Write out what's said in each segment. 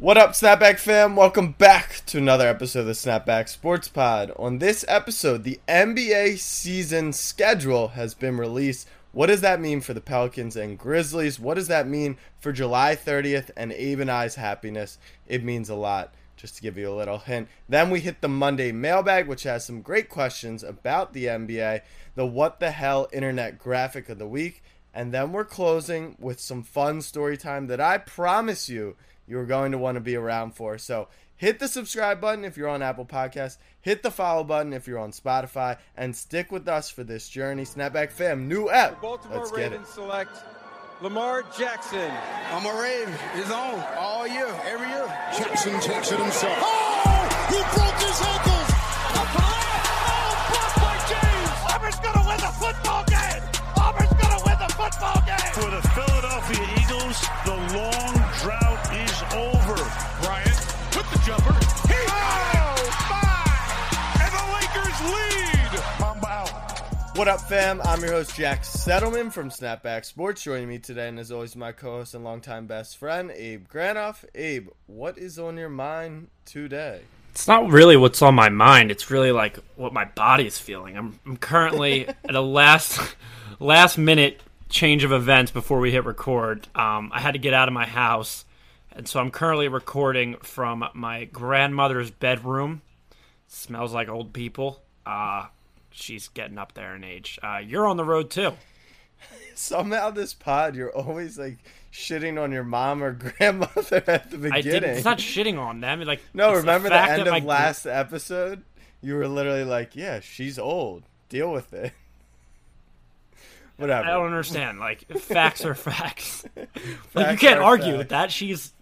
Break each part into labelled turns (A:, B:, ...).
A: What up, Snapback fam? Welcome back to another episode of the Snapback Sports Pod. On this episode, the NBA season schedule has been released. What does that mean for the Pelicans and Grizzlies? What does that mean for July 30th and Abe and I's happiness? It means a lot, just to give you a little hint. Then we hit the Monday mailbag, which has some great questions about the NBA, the What the Hell Internet graphic of the week, and then we're closing with some fun story time that I promise you you're going to want to be around for. So hit the subscribe button if you're on Apple Podcasts, hit the follow button if you're on Spotify, and stick with us for this journey. Snapback fam, new app.
B: Baltimore
A: Let's get it.
B: Ravens select Lamar Jackson.
C: I'm a Raven. It's on all year, every year.
D: Jackson takes it himself.
E: Oh, he broke his ankles.
A: What up, fam? I'm your host, Jack Settleman from Snapback Sports. Joining me today, and as always, my co host and longtime best friend, Abe Granoff. Abe, what is on your mind today?
F: It's not really what's on my mind. It's really like what my body is feeling. I'm, I'm currently at a last last minute change of events before we hit record. Um, I had to get out of my house, and so I'm currently recording from my grandmother's bedroom. Smells like old people. Uh, she's getting up there in age. Uh, you're on the road too.
A: Somehow, this pod, you're always like shitting on your mom or grandmother at the beginning.
F: I didn't. It's not shitting on them. Like
A: no, remember the end of
F: my-
A: last episode? You were literally like, yeah, she's old. Deal with it. Whatever.
F: I don't understand. Like facts are facts. like you can't argue
A: facts.
F: with that. She's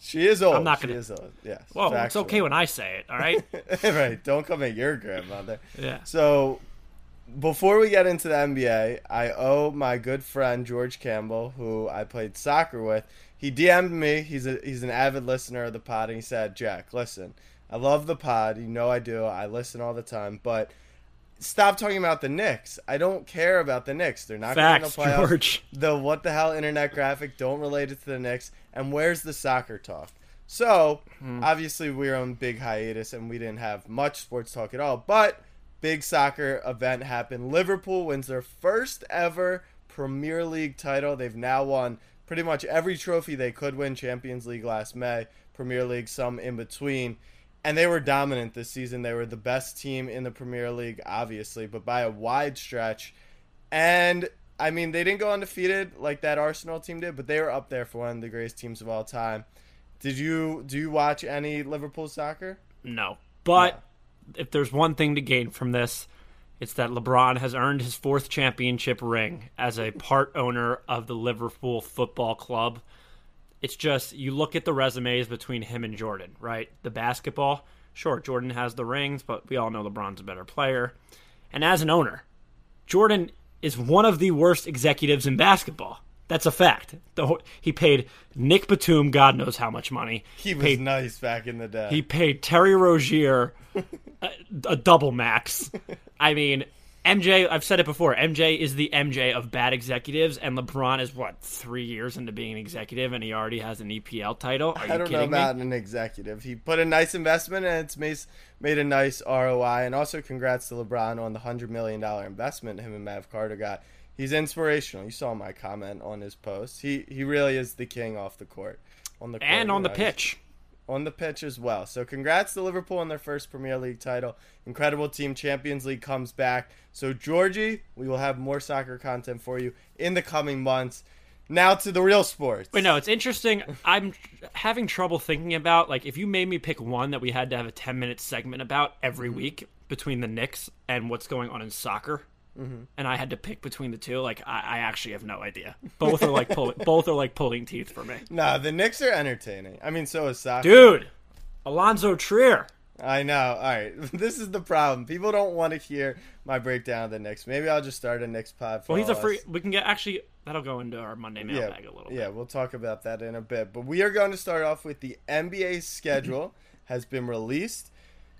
A: She is old.
F: I'm not gonna-
A: is old. Yes.
F: well. It's okay when I say it. All right.
A: right. Don't come at your grandmother.
F: Yeah.
A: So, before we get into the NBA, I owe my good friend George Campbell, who I played soccer with. He DM'd me. He's a he's an avid listener of the pod, and he said, "Jack, listen, I love the pod. You know I do. I listen all the time, but." Stop talking about the Knicks. I don't care about the Knicks. They're not going to
F: Facts,
A: play
F: George.
A: The what the hell internet graphic don't relate it to the Knicks. And where's the soccer talk? So
F: Hmm.
A: obviously we are on big hiatus and we didn't have much sports talk at all. But big soccer event happened. Liverpool wins their first ever Premier League title. They've now won pretty much every trophy they could win. Champions League last May, Premier League some in between. And they were dominant this season. They were the best team in the Premier League, obviously, but by a wide stretch. And I mean, they didn't go undefeated like that Arsenal team did, but they were up there for one of the greatest teams of all time. Did you do you watch any Liverpool soccer?
F: No. But if there's one thing to gain from this, it's that LeBron has earned his fourth championship ring as a part owner of the Liverpool Football Club. It's just you look at the resumes between him and Jordan, right? The basketball, sure, Jordan has the rings, but we all know LeBron's a better player. And as an owner, Jordan is one of the worst executives in basketball. That's a fact. The, he paid Nic Batum, God knows how much money.
A: He was
F: paid
A: nice back in the day.
F: he paid Terry Rozier a, a double max. I mean, MJ, I've said it before, MJ is the MJ of bad executives, and LeBron is what, three years into being an executive, and he already has an EPL title? Are you
A: I don't know about
F: me?
A: an executive. He put a nice investment and it's made, made a nice ROI. And also, congrats to LeBron on the $100 million investment him and Mav Carter got. He's inspirational. You saw my comment on his post. He he really is the king off the court. On the court,
F: And on the pitch.
A: On the pitch as well. So congrats to Liverpool on their first Premier League title. Incredible team. Champions League comes back. So Georgie, we will have more soccer content for you in the coming months. Now to the real sports.
F: Wait, no, it's interesting. I'm having trouble thinking about, like, if you made me pick one that we had to have a 10 minute segment about every
A: Mm-hmm.
F: week between the Knicks and what's going on in soccer.
A: Mm-hmm.
F: And I had to pick between the two. Like I, I actually have no idea. Both are like pulling. both are like pulling teeth for me.
A: Nah, the Knicks are entertaining. I mean, so is soccer.
F: Dude, Allonzo Trier.
A: I know. All right, this is the problem. People don't want to hear my breakdown of the Knicks. Maybe I'll just start a Knicks pod. For
F: Well, he's a free.
A: us.
F: We can get actually. That'll go into our Monday
A: yeah,
F: mailbag a little
A: yeah,
F: bit.
A: we'll talk about that in a bit. But we are going to start off with the NBA schedule has been released.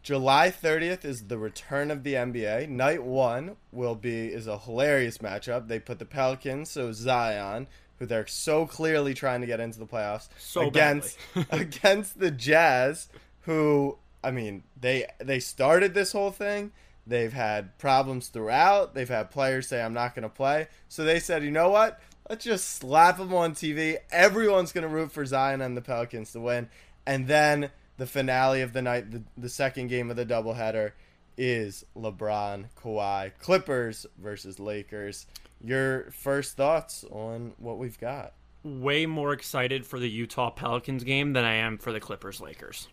A: July 30th is the return of the NBA. Night one will be is a hilarious matchup. They put the Pelicans, so Zion, who they're so clearly trying to get into the playoffs,
F: So
A: against against the Jazz, who I mean they they started this whole thing. They've had problems throughout. They've had players say I'm not going to play, so they said, you know what? Let's just slap them on TV. Everyone's going to root for Zion and the Pelicans to win, and then the finale of the night, the, the second game of the doubleheader, is LeBron, Kawhi, Clippers versus Lakers. Your first thoughts on what we've got?
F: way more excited for the Utah Pelicans game than I am for the Clippers Lakers.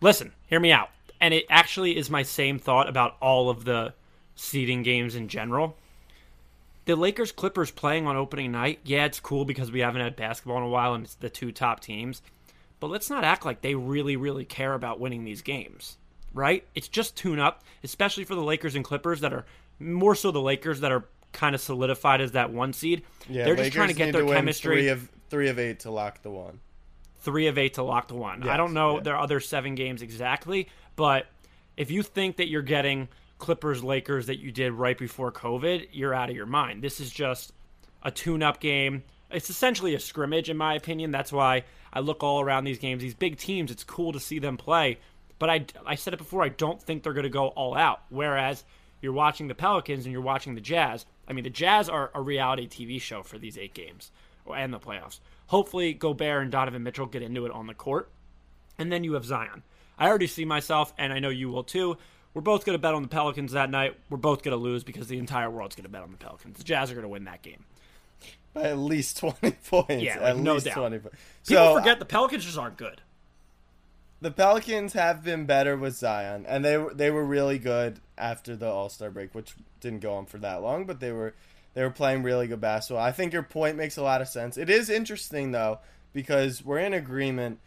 F: Listen, hear me out. And it actually is my same thought about all of the seeding games in general. The Lakers Clippers playing on opening night, yeah, it's cool because we haven't had basketball in a while and it's the two top teams. But let's not act like they really, really care about winning these games, right? It's just tune up, especially for the Lakers and Clippers that are more so the Lakers that are kind of solidified as that one seed.
A: Yeah,
F: They're just
A: Lakers
F: trying to get their
A: win
F: chemistry
A: Three of three of eight to lock the one.
F: three of eight to lock the one. I don't know
A: yeah.
F: their other seven games exactly, but if you think that you're getting Clippers Lakers that you did right before COVID, you're out of your mind. This is just a tune up game. It's essentially a scrimmage, in my opinion. That's why I look all around these games. These big teams, it's cool to see them play. But I, I said it before, I don't think they're going to go all out. Whereas you're watching the Pelicans and you're watching the Jazz. I mean, the Jazz are a reality TV show for these eight games and the playoffs. Hopefully, Gobert and Donovan Mitchell get into it on the court. And then you have Zion. I already see myself, and I know you will too. We're both going to bet on the Pelicans that night. We're both going to lose because the entire world's going to bet on the Pelicans. The Jazz are going to win that game.
A: By at least twenty points.
F: Yeah,
A: at
F: no
A: least
F: doubt.
A: twenty points.
F: People
A: So uh,
F: forget the Pelicans just aren't good.
A: the Pelicans have been better with Zion, and they were they were really good after the All Star break, which didn't go on for that long, but they were they were playing really good basketball. I think your point makes a lot of sense. It is interesting though because we're in agreement.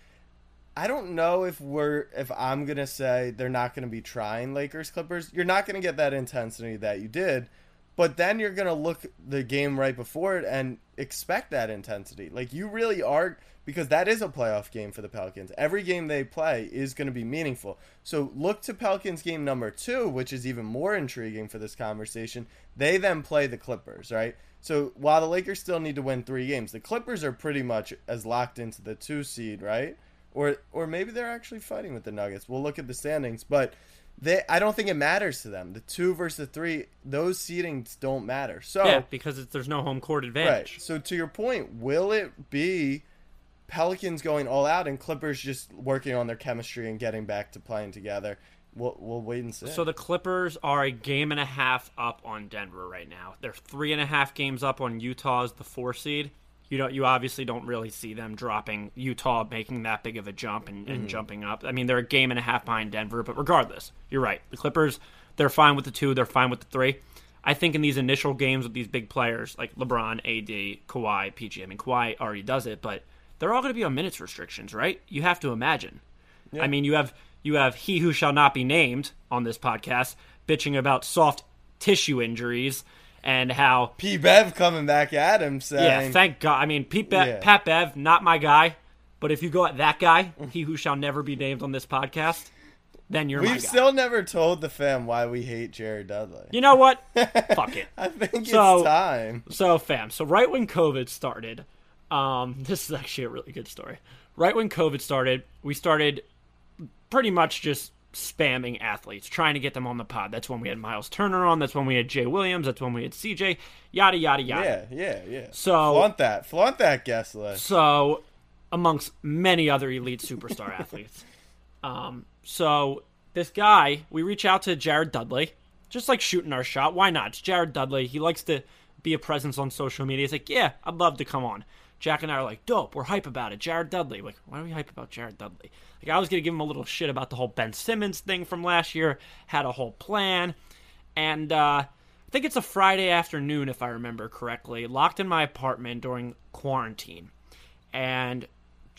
A: I don't know if we're if I'm gonna say they're not gonna be trying Lakers Clippers. You're not gonna get that intensity that you did, but then you're gonna look the game right before it and expect that intensity. Like you really are because that is a playoff game for the Pelicans. Every game they play is going to be meaningful. So look to Pelicans game number two, which is even more intriguing for this conversation. They then play the Clippers, right? So while the Lakers still need to win three games, the Clippers are pretty much as locked into the two seed, right? Or or maybe they're actually fighting with the Nuggets. We'll look at the standings, but they I don't think it matters to them. The two versus the three, those seedings don't matter. So
F: Yeah, because it's, there's no home court
A: Right.
F: advantage.
A: So to your point, will it be Pelicans going all out and Clippers just working on their chemistry and getting back to playing together? We'll we'll wait and see.
F: So the Clippers are a game and a half up on Denver right now. They're three and a half games up on Utah as the four seed. You don't. You obviously don't really see them dropping Utah making that big of a jump and, and mm-hmm. jumping up. I mean, they're a game and a half behind Denver, but regardless, you're right. The Clippers, they're fine with the two. They're fine with the three. I think in these initial games with these big players like LeBron, AD, Kawhi, PG. I mean, Kawhi already does it, but they're all going to be on minutes restrictions, right? You have to imagine. I mean, you have you have he who shall not be named on this podcast bitching about soft tissue injuries and how
A: P Bev coming back at him saying,
F: yeah, thank God. I mean, Pete Be-
A: Yeah.
F: Pat Bev, not my guy, but if you go at that guy, he who shall never be named on this podcast, then you're
A: We've
F: guy.
A: still never told the fam why we hate Jared Dudley.
F: you know what? Fuck it.
A: I think
F: So-
A: it's time.
F: So, fam, so right when COVID started, um, this is actually a really good story. Right when COVID started, we started pretty much just spamming athletes, trying to get them on the pod. That's when we had Miles Turner on. That's when we had Jay Williams. That's when we had CJ. Yada yada yada.
A: Yeah, yeah, yeah.
F: So-
A: flaunt that, flaunt that guest list.
F: So, amongst many other elite superstar athletes. Um, so this guy, we reach out to Jared Dudley, just like shooting our shot. Why not? It's Jared Dudley. He likes to be a presence on social media. He's like, yeah, I'd love to come on. Jack and I are like, dope. We're hype about it. Jared Dudley. Like, why are we hype about Jared Dudley? Like, I was gonna give him a little shit about the whole Ben Simmons thing from last year. Had a whole plan, and uh, I think it's a Friday afternoon, if I remember correctly. Locked in my apartment during quarantine and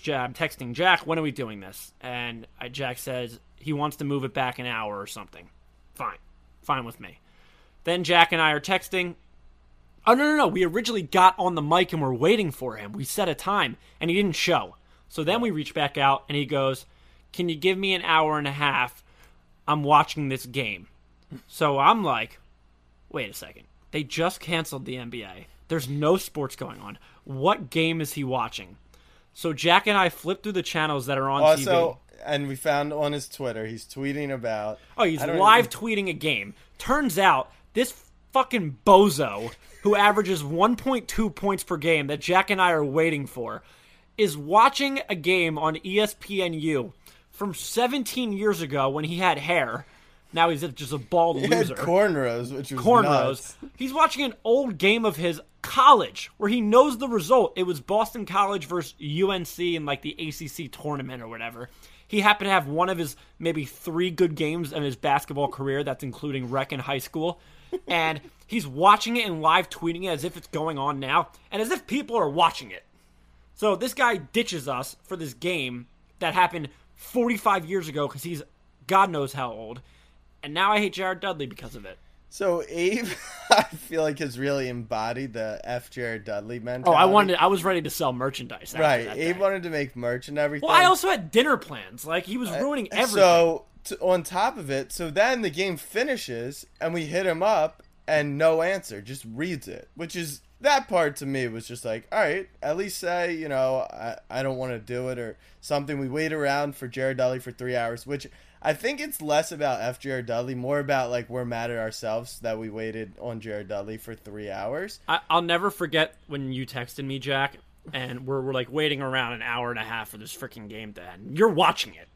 F: I'm texting Jack, when are we doing this? And uh, Jack says he wants to move it back an hour or something. Fine. Fine with me. Then Jack and I are texting. Oh, no, no, no. We originally got on the mic and we're waiting for him. We set a time and he didn't show. So then we reach back out and he goes, Can you give me an hour and a half? I'm watching this game. So I'm like, Wait a second. They just canceled the NBA. There's no sports going on. What game is he watching? So Jack and I flip through the channels that are on
A: Also,
F: TV.
A: and we found on his Twitter, he's tweeting about.
F: Oh, he's live
A: even-
F: tweeting a game. Turns out this fucking bozo who averages 1.2 points per game that Jack and I are waiting for is watching a game on ESPNU from 17 years ago when he had hair. Now he's just a bald
A: He had
F: loser.
A: cornrows, which was
F: cornrows.
A: nuts.
F: He's watching an old game of his college where he knows the result. It was Boston College versus UNC in like the ACC tournament or whatever. He happened to have one of his maybe three good games in his basketball career. That's including rec in high school, and he's watching it and live tweeting it as if it's going on now, and as if people are watching it. So this guy ditches us for this game that happened 45 years ago because he's God knows how old, and now I hate Jared Dudley because of it.
A: So Abe, I feel like has really embodied the F. Jared Dudley mentality. Oh.
F: I wanted. I was ready to sell merchandise.
A: Right, Abe
F: day.
A: wanted to make merch and everything.
F: Well, I also had dinner plans. Like he was uh, ruining everything.
A: So on top of it, so then the game finishes and we hit him up and no answer, just reads it, which is that part to me was just like, all right, at least say you know I, I don't want to do it or something. We wait around for Jared Dudley for three hours, which I think it's less about F Jared Dudley, more about like we're mad at ourselves that we waited on Jared Dudley for three hours.
F: I, I'll never forget when you texted me, Jack, and we're, we're like waiting around an hour and a half for this freaking game to end. You're watching it.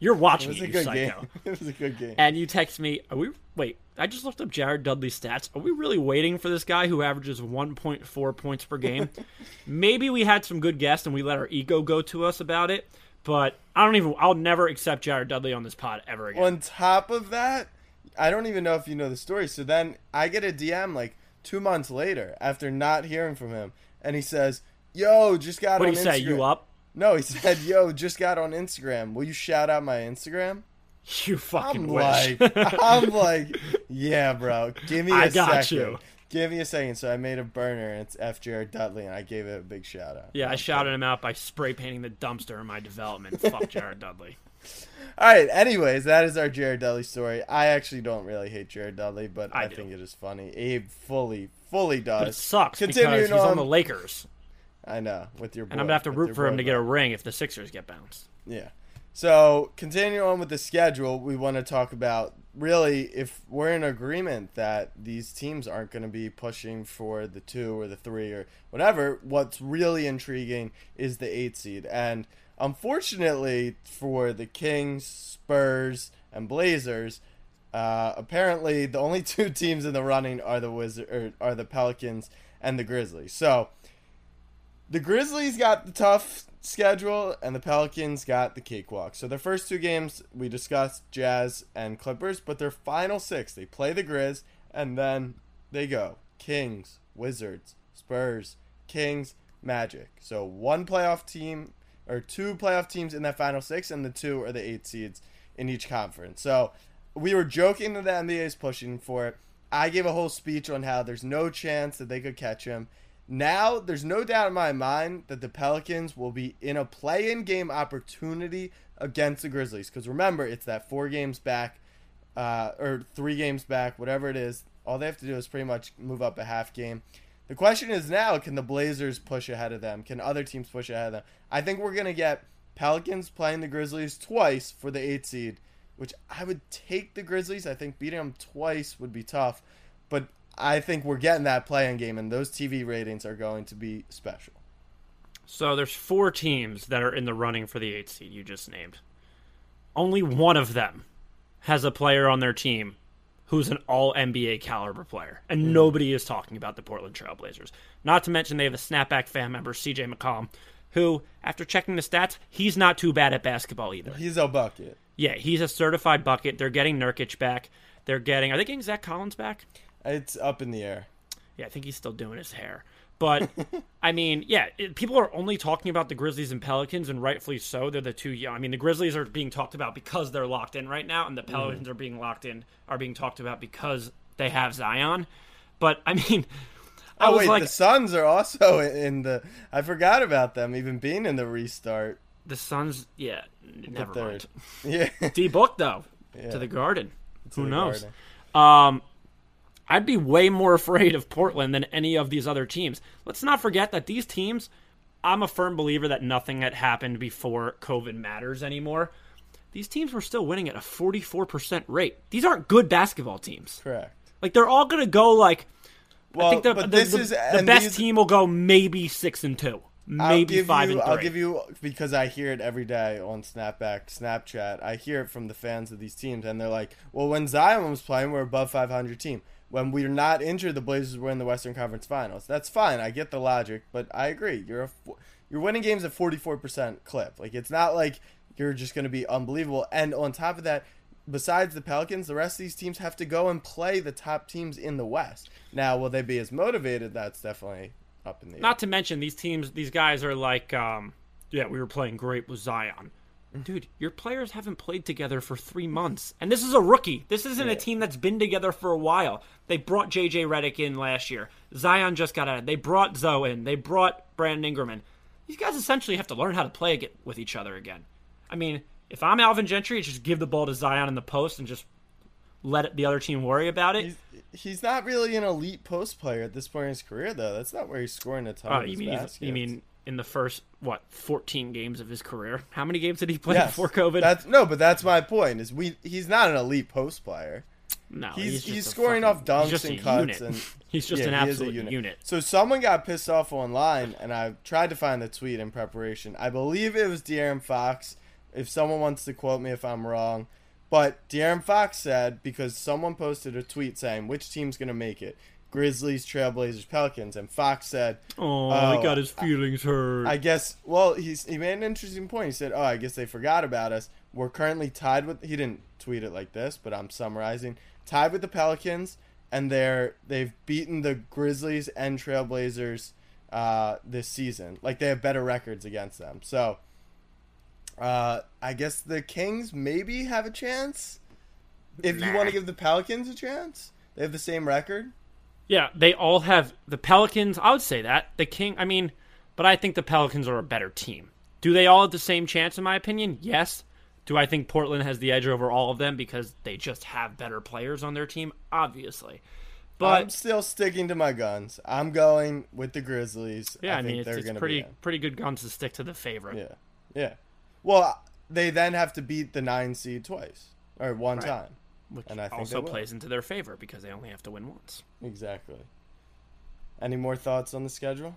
F: You're
A: It
F: watching
A: was
F: it,
A: a good
F: psycho.
A: game. It was a good game.
F: And you text me, are we wait, I just looked up Jared Dudley's stats. Are we really waiting for this guy who averages 1.4 points per game? Maybe we had some good guests and we let our ego go to us about it, but I don't even I'll never accept Jared Dudley on this pod ever again.
A: on top of that, I don't even know if you know the story. So then I get a DM like two months later after not hearing from him, and he says, "Yo, just got
F: what do you say? You up?
A: No, he said, "Yo, just got on Instagram. Will you shout out my Instagram?"
F: You fucking
A: I'm
F: wish.
A: like, I'm like, yeah, bro. Give me a
F: I got
A: second.
F: you.
A: Give me a second. So I made a burner, and it's F. Jared Dudley, and I gave it a big shout out.
F: Yeah, I shouted him out by spray painting the dumpster in my development. Fuck Jared Dudley.
A: All right. Anyways, that is our Jared Dudley story. I actually don't really hate Jared Dudley, but
F: I
A: I, think it is funny. Abe fully, fully does.
F: But it sucks
A: Continuing
F: because he's on
A: on-
F: the Lakers,
A: I know with your.
F: and I'm gonna have to root for him to get a ring if the Sixers get bounced.
A: Yeah. So continuing on with the schedule, we want to talk about really if we're in agreement that these teams aren't going to be pushing for the two or the three or whatever. What's really intriguing is the eight seed, and unfortunately for the Kings, Spurs, and Blazers. Uh, apparently, the only two teams in the running are the Wizard, or are the Pelicans and the Grizzlies. So, the Grizzlies got the tough schedule, and the Pelicans got the cakewalk. So their first two games we discussed Jazz and Clippers, but their final six they play the Grizz, and then they go Kings, Wizards, Spurs, Kings, Magic. So one playoff team or two playoff teams in that final six, and the two are the eight seeds in each conference. So we were joking that the NBA is pushing for it. I gave a whole speech on how there's no chance that they could catch him. Now, there's no doubt in my mind that the Pelicans will be in a play in game opportunity against the Grizzlies. Because remember, it's that four games back, uh, or three games back, whatever it is. All they have to do is pretty much move up a half game. The question is now can the Blazers push ahead of them? Can other teams push ahead of them? I think we're going to get Pelicans playing the Grizzlies twice for the eight seed, which I would take the Grizzlies. I think beating them twice would be tough. But I think we're getting that play-in game, and those TV ratings are going to be special.
F: So there's four teams that are in the running for the eight seed you just named. Only one of them has a player on their team who's an all NBA caliber player. And hmm. nobody is talking about the Portland Trailblazers. Not to mention they have a snapback fan member, CJ McCollum, who, after checking the stats, he's not too bad at basketball either.
A: He's a bucket.
F: Yeah, he's a certified bucket. They're getting Nurkic back. They're getting are they getting Zach Collins back?
A: It's up in the air.
F: Yeah, I think he's still doing his hair. But I mean, yeah, it, people are only talking about the Grizzlies and Pelicans, and rightfully so. They're the two young. I mean, the Grizzlies are being talked about because they're locked in right now, and the Pelicans are being locked in are being talked about because they have Zion. But I mean, I
A: Oh
F: was
A: wait,
F: like,
A: the Suns are also in the. I forgot about them even being in the restart.
F: the Suns. Yeah, never mind.
A: Yeah,
F: D book though
A: Yeah.
F: to the Garden.
A: To
F: Who
A: the
F: knows?
A: Garden.
F: Um, I'd be way more afraid of Portland than any of these other teams. Let's not forget that these teams, I'm a firm believer that nothing had happened before COVID matters anymore. These teams were still winning at a 44% rate. These aren't good basketball teams.
A: Correct.
F: Like they're all going to go like
A: Well,
F: I think the,
A: but
F: the,
A: this
F: the-
A: is
F: the best
A: these-
F: team will go maybe 6 and 2.
A: I'll
F: Maybe
A: give
F: 5
A: you,
F: and 3.
A: I'll give you because I hear it every day on Snapback, Snapchat. I hear it from the fans of these teams, and they're like, "Well, when Zion was playing, we're above 500 team. When we're not injured, the Blazers were in the Western Conference Finals. That's fine. I get the logic, but I agree. You're a, you're winning games at 44 percent clip. Like it's not like you're just going to be unbelievable. And on top of that, besides the Pelicans, the rest of these teams have to go and play the top teams in the West. Now, will they be as motivated? That's definitely up in the air.
F: Not to mention these teams, these guys are like, um, yeah, we were playing great with Zion. Dude, your players haven't played together for three months, and this is a rookie. This isn't a team that's been together for a while. They brought JJ Redick in last year. Zion just got out. They brought Zo in. They brought Brandon Ingram in. These guys essentially have to learn how to play with each other again. I mean, if I'm Alvin Gentry, just give the ball to Zion in the post and just let the other team worry about it.
A: He's, he's not really an elite post player at this point in his career, though. That's not where he's scoring a ton
F: Oh,
A: of
F: you mean you mean in the first what 14 games of his career? How many games did he play
A: Yes.
F: before COVID?
A: That's no, but that's my point. Is we he's not an elite post player.
F: no,
A: He's he's,
F: a
A: scoring
F: fucking-
A: off dunks
F: he's
A: and cuts
F: unit.
A: and
F: he's just
A: Yeah,
F: an
A: he is a
F: absolute unit.
A: So someone got pissed off online, and I tried to find the tweet in preparation. I believe it was De'Aaron Fox. If someone wants to quote me if I'm wrong, but De'Aaron Fox said because someone posted a tweet saying which team's gonna make it, Grizzlies, Trailblazers, Pelicans, and Fox said,
F: Oh,
A: Oh,
F: he got his feelings hurt.
A: I guess. Well, he's he made an interesting point. He said, "Oh, I guess they forgot about us. We're currently tied with." He didn't tweet it like this, but I'm summarizing. Tied with the Pelicans, and they're they've beaten the Grizzlies and Trailblazers uh, this season. Like they have better records against them. So, uh, I guess the Kings maybe have a chance. If you want to give the Pelicans a chance, they have the same record.
F: Yeah, they all have the Pelicans. I would say that the King. I mean, but I think the Pelicans are a better team. Do they all have the same chance? In my opinion, yes. Do I think Portland has the edge over all of them because they just have better players on their team? Obviously, but
A: I'm still sticking to my guns. I'm going with the Grizzlies.
F: yeah, I,
A: think
F: mean, it's,
A: they're
F: it's
A: gonna
F: pretty pretty good guns to stick to the favorite.
A: Yeah, yeah. Well, they then have to beat the nine seed twice or one
F: Right.
A: time.
F: Which
A: And I
F: also plays into their favor because they only have to win once.
A: Exactly. Any more thoughts on the schedule?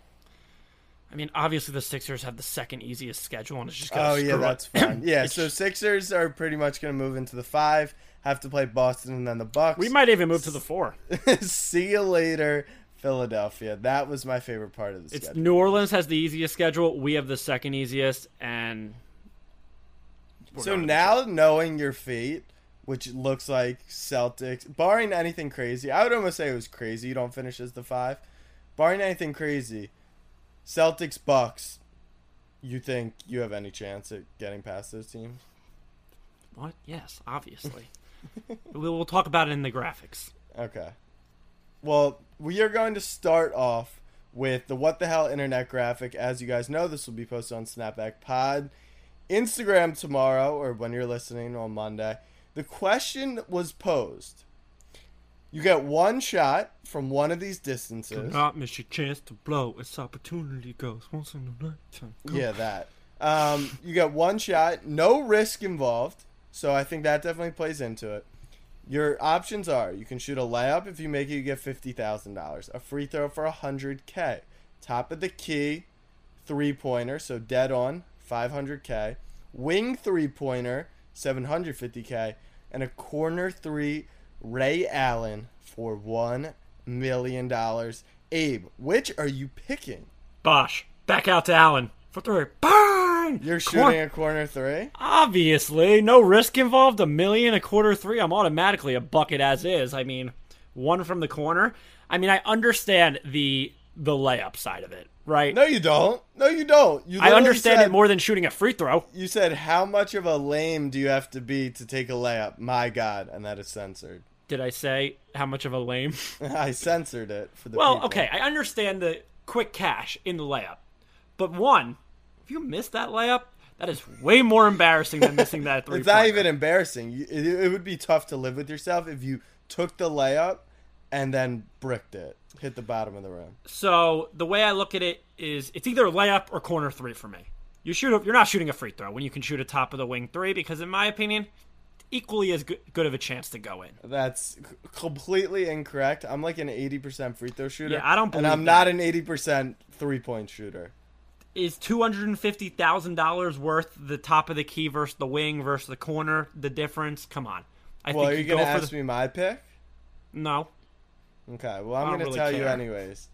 F: I mean, obviously the Sixers have the second easiest schedule, and it's just
A: Oh yeah, that's
F: up.
A: fine. Yeah,
F: It's
A: so Sixers are pretty much going to move into the five. Have to play Boston and then the Bucks.
F: we might even move to the four.
A: See you later, Philadelphia. That was my favorite part of the
F: It's
A: schedule.
F: New Orleans has the easiest schedule. We have the second easiest, and
A: So now knowing your fate, which looks like Celtics, barring anything crazy, I would almost say it was crazy. You don't finish as the five, barring anything crazy, Celtics Bucks. You think you have any chance at getting past those teams?
F: what? Yes, obviously. we'll, talk about it in the graphics.
A: Okay. Well, we are going to start off with the What the Hell Internet graphic. As you guys know, this will be posted on Snapback Pod Instagram tomorrow, or when you're listening on Monday. The question was posed. You get one shot from one of these distances.
F: Do Not miss your chance to blow. Its opportunity goes once in a lifetime.
A: Yeah, that. Um, you get one shot, no risk involved. So I think that definitely plays into it. Your options are you can shoot a layup. If you make it, you get $50,000. A free throw for 100K. Top of the key, three pointer, so dead on, 500K. Wing three pointer, 750K. And a corner three, Ray Allen, for $1 million. Abe, which are you picking?
F: Bosh, back out to Allen for three. Bang!
A: You're
F: Cor-
A: shooting a corner three?
F: Obviously, no risk involved. A million, a quarter, three. I'm automatically a bucket as is. I mean, one from the corner. I mean, I understand the the layup side of it, right?
A: No, you don't. No, you don't. You
F: I understand
A: said,
F: it more than shooting a free throw.
A: You said how much of a lame do you have to be to take a layup? My God, and that is censored.
F: Did I say how much of a lame?
A: I censored it for the
F: well,
A: people.
F: okay, I understand the quick cash in the layup, but one, if you miss that layup, that is way more embarrassing than missing that three.
A: It's not even embarrassing. It, it would be tough to live with yourself if you took the layup and then bricked it, hit the bottom of the rim.
F: So the way I look at it is, it's either a layup or corner three for me. You shoot, a, you're not shooting a free throw when you can shoot a top of the wing three because, in my opinion, equally as good, of a chance to go in.
A: That's completely incorrect. I'm like an 80% free throw shooter.
F: Yeah, I don't believe And
A: I'm
F: that.
A: not an 80% three point shooter.
F: Is two hundred and fifty thousand dollars worth the top of the key versus the wing versus the corner? The difference? Come on. I
A: Well, are
F: think
A: you
F: you
A: going to ask
F: the
A: me my pick?
F: no.
A: Okay, well, I'm going to
F: really
A: tell you anyways.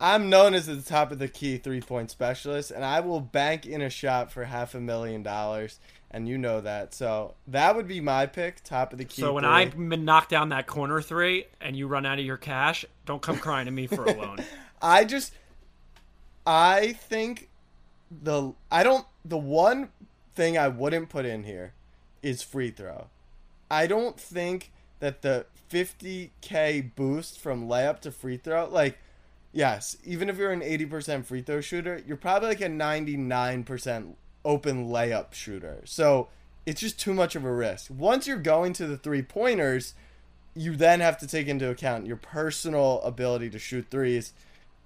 A: I'm known as the top of the key three point specialist, and I will bank in a shot for half a million dollars, and you know that. So that would be my pick, top of the key.
F: So when
A: three.
F: I knock down that corner three and you run out of your cash, don't come crying to me for a loan.
A: I just I think the I don't the one thing I wouldn't put in here is free throw. I don't think that the 50k boost from layup to free throw like yes, even if you're an 80% free throw shooter, you're probably like a 99% open layup shooter. So it's just too much of a risk. Once you're going to the three pointers, you then have to take into account your personal ability to shoot threes.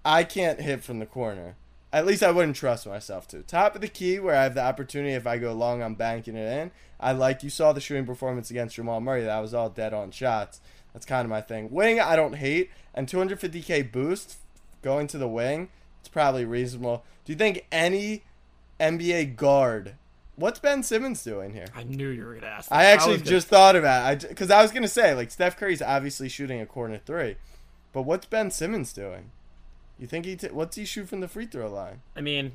A: I can't hit from the corner. At least I wouldn't trust myself to. Top of the key, where I have the opportunity, if I go long, I'm banking it in. I like you saw the shooting performance against Jamal Murray. That was all dead on shots. That's kind of my thing. Wing, I don't hate, and 250k boost going to the wing. It's probably reasonable. Do you think any NBA guard? What's Ben Simmons doing here?
F: I knew you were gonna ask.
A: I
F: that.
A: actually
F: was gonna-
A: just thought about it because I was gonna say like Steph Curry's obviously shooting a corner three, but what's Ben Simmons doing? You think he t- what's he shoot from the free throw line?
F: I mean,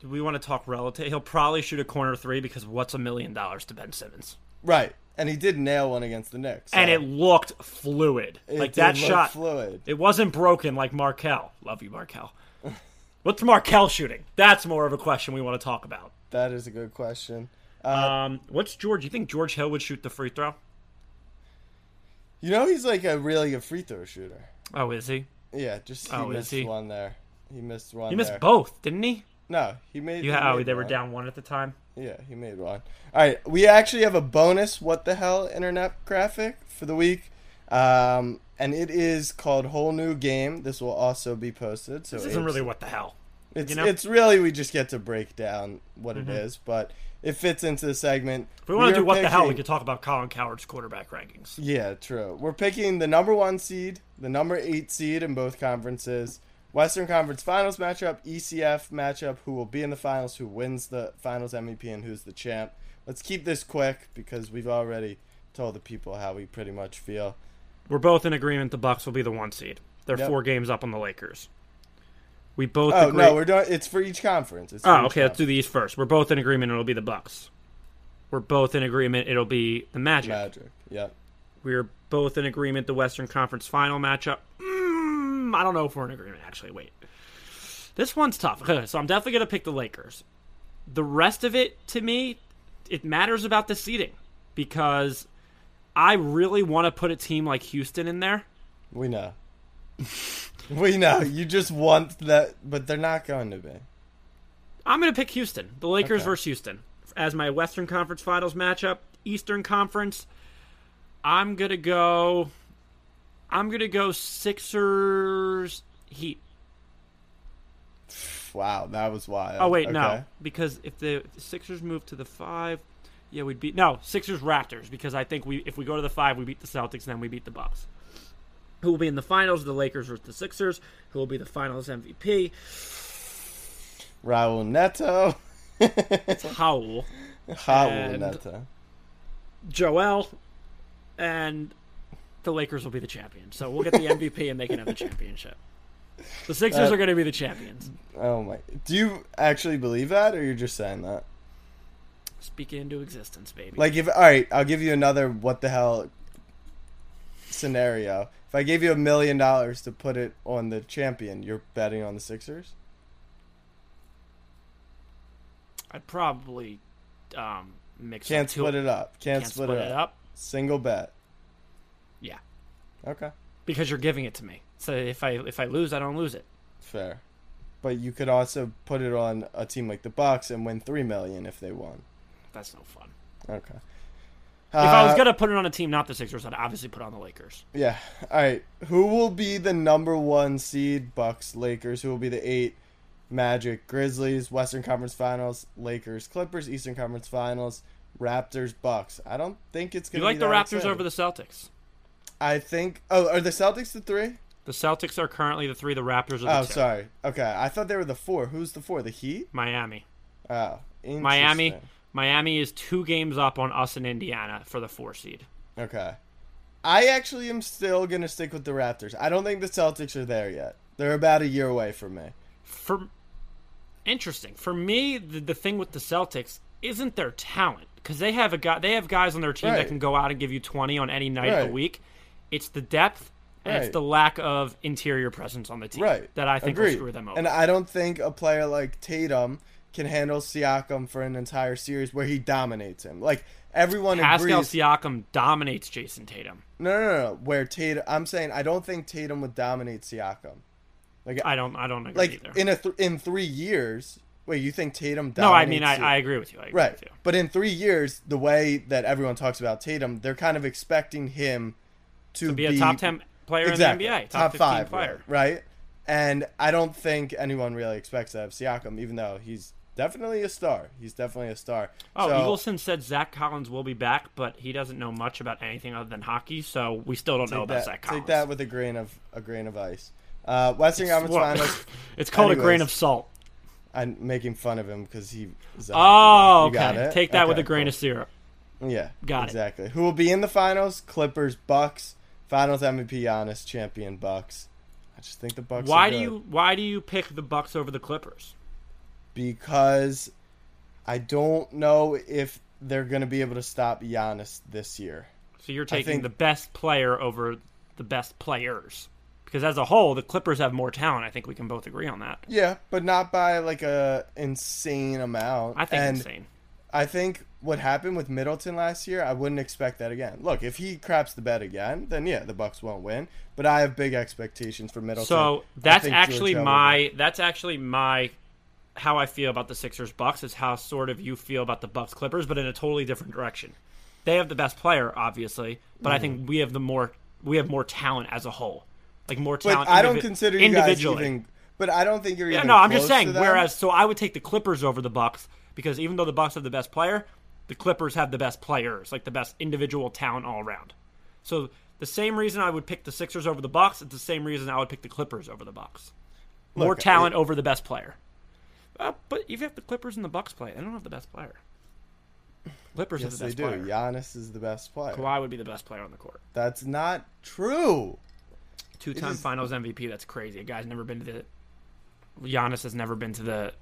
F: do we want to talk relative? He'll probably shoot a corner three because what's a million dollars to Ben Simmons?
A: Right, and he did nail one against the Knicks, so
F: And it looked fluid.
A: it
F: like that shot.
A: fluid.
F: It wasn't broken like Markelle. Love you, Markelle. What's Markelle shooting? That's more of a question we want to talk about.
A: That is a good question. Uh,
F: Um, what's George? You think George Hill would shoot the free throw?
A: you know he's like a really good free throw shooter.
F: Oh, is he?
A: Yeah, just he
F: Oh, is
A: missed
F: he?
A: one there. He missed one.
F: He missed
A: there.
F: both, didn't he?
A: No, he made.
F: You
A: he
F: oh,
A: made
F: they were
A: one.
F: down one at the time.
A: Yeah, he made one. All right, we actually have a bonus what the hell internet graphic for the week. Um, and it is called Whole New Game. This will also be posted. So
F: This isn't really what the hell.
A: it's
F: you know? Mm-hmm.
A: it's really we just get to break down what it is, but it fits into the segment.
F: If we want to do what the hell, we could talk about Colin Cowherd's quarterback rankings.
A: Yeah, true. We're picking the number one seed, the number eight seed in both conferences. Western Conference Finals matchup, ECF matchup, who will be in the finals, who wins the finals MVP, and who's the champ. Let's keep this quick because we've already told the people how we pretty much feel.
F: We're both in agreement the Bucks will be the one seed. They're
A: Yep.
F: four games up on the Lakers. We both
A: Oh
F: agree.
A: no, we're doing. It's for each conference. It's
F: oh, okay. Let's do these first. We're both in agreement. It'll be the Bucks. We're both in agreement. It'll be the Magic.
A: Magic. Yep.
F: We're both in agreement. The Western Conference Final matchup. Mm, I don't know if we're in agreement. Actually, wait. This one's tough. So I'm definitely gonna pick the Lakers. The rest of it, to me, it matters about the seeding because I really want to put a team like Houston in there.
A: We know. we know. You just want that, but they're not going to be.
F: I'm going to pick Houston, the Lakers
A: Okay.
F: versus Houston, as my Western Conference Finals matchup. Eastern Conference, I'm going to go. I'm going to go Sixers Heat.
A: Wow, that was wild.
F: Oh wait,
A: Okay.
F: no, because if the, if the Sixers move to the five, yeah, we'd beat no Sixers Raptors because I think we if we go to the five, we beat the Celtics, and then we beat the Bucks. Who will be in the finals? The Lakers versus the Sixers. Who will be the Finals MVP?
A: Raul Neto.
F: Howell.
A: Raul
F: And-
A: Neto.
F: Joel, and the Lakers will be the champions. So we'll get the MVP and they can have the championship. The Sixers
A: Uh,
F: are going to be the champions.
A: Oh my! Do you actually believe that, or you're just saying that?
F: Speak it into existence, baby.
A: Like, if all right, I'll give you another what the hell scenario. If I gave you a million dollars to put it on the champion, you're betting on the Sixers.
F: I'd probably um, mix.
A: Can't
F: up
A: split it up. Can't,
F: Can't
A: split, it up. Single bet.
F: Yeah,
A: Okay,
F: because you're giving it to me. So if I if I lose, I don't lose it.
A: fair. But you could also put it on a team like the Bucks and win three million if they won.
F: That's no fun.
A: Okay.
F: if I was
A: Uh,
F: gonna put it on a team not the Sixers, I'd obviously put it on the Lakers.
A: Yeah. All right. Who will be the number one seed? Bucks, Lakers. Who will be the eight? Magic, Grizzlies, Western Conference Finals, Lakers, Clippers, Eastern Conference Finals, Raptors, Bucks. I don't think it's
F: You
A: gonna.
F: like
A: be
F: the Raptors
A: exciting.
F: over the Celtics?
A: I think. Oh, are the Celtics the three?
F: The Celtics are currently the three. The Raptors are the
A: Oh,
F: two.
A: sorry. Okay, I thought they were the four. Who's the four? The Heat.
F: Miami.
A: Oh,
F: Miami.
A: interesting.
F: Miami is two games up on us in Indiana for the four seed.
A: Okay. I actually am still gonna stick with the Raptors. I don't think the Celtics are there yet. They're about a year away from me.
F: For interesting for me, the, the thing with the Celtics isn't their talent because they have a guy. They have guys on their team
A: Right.
F: that can go out and give you twenty on any night of the week. It's the depth and it's the lack of interior presence on the team
A: Right.
F: that I think
A: Agreed.
F: will screw them over.
A: And I don't think a player like Tatum can handle Siakam for an entire series where he dominates him. Like everyone
F: Pascal
A: agrees.
F: Siakam dominates Jayson Tatum.
A: no, no, no, no. Where Tatum, I'm saying I don't think Tatum would dominate Siakam. Like,
F: I don't. I don't agree
A: like
F: either.
A: in a th- in three years. Wait, you think Tatum? Dominates
F: no, I mean I, I agree with you. I agree
A: Right.
F: with you.
A: But in three years, the way that everyone talks about Tatum, they're kind of expecting him to,
F: Be a top ten player
A: exactly,
F: in the NBA, top,
A: top
F: 15
A: five
F: player.
A: right? And I don't think anyone really expects that of Siakam, even though he's definitely a star. He's definitely a star.
F: Oh,
A: so,
F: Eagleson said Zach Collins will be back, but he doesn't know much about anything other than hockey, so we still don't know about
A: that,
F: Zach Collins.
A: take that with a grain of a grain of ice. Uh, Western Conference? Finals.
F: it's called a grain of salt.
A: I'm making fun of him because he.
F: Oh,
A: hockey guy. Got
F: okay.
A: it?
F: Take that with a grain
A: cool.
F: of syrup.
A: Yeah,
F: Got it.
A: exactly. Who will be in the finals? Clippers, Bucks. Finals MVP, Giannis, champion Bucks. I just think the Bucks.
F: Why
A: are
F: do you why do you pick the Bucks over the Clippers?
A: Because I don't know if they're going to be able to stop Giannis this year.
F: So you're taking
A: think-
F: the best player over the best players. Because as a whole, the Clippers have more talent. I think we can both agree on that.
A: Yeah, but not by like a insane amount.
F: I think
A: and
F: insane.
A: I think what happened with Middleton last year, I wouldn't expect that again. Look, if he craps the bed again, then yeah, the Bucks won't win. But I have big expectations for Middleton.
F: So that's actually
A: Georgia
F: my that's actually my how I feel about the Sixers Bucks is how sort of you feel about the Bucks Clippers, but in a totally different direction. They have the best player, obviously, but I
A: Mm-hmm.
F: think we have the more we have more talent as a whole, like more
A: But
F: talent.
A: I don't
F: indivi-
A: consider you guys
F: individually.
A: even. But I don't think you're
F: Yeah, no, I'm just saying. Whereas, so I would take the Clippers over the Bucks because even though the Bucks have the best player, the Clippers have the best players, like the best individual talent all around. So the same reason I would pick the Sixers over the Bucks, it's the same reason I would pick the Clippers over the Bucks. More
A: Look,
F: talent
A: it-
F: over the best player. Uh, but even if the Clippers and the Bucks play, they don't have the best player. Clippers
A: yes,
F: have the
A: they do.
F: player.
A: Giannis is the best player.
F: Kawhi would be the best player on the court.
A: That's not true.
F: Two-time
A: is-
F: Finals MVP. That's crazy. A guy's never been to the. Giannis has never been to the.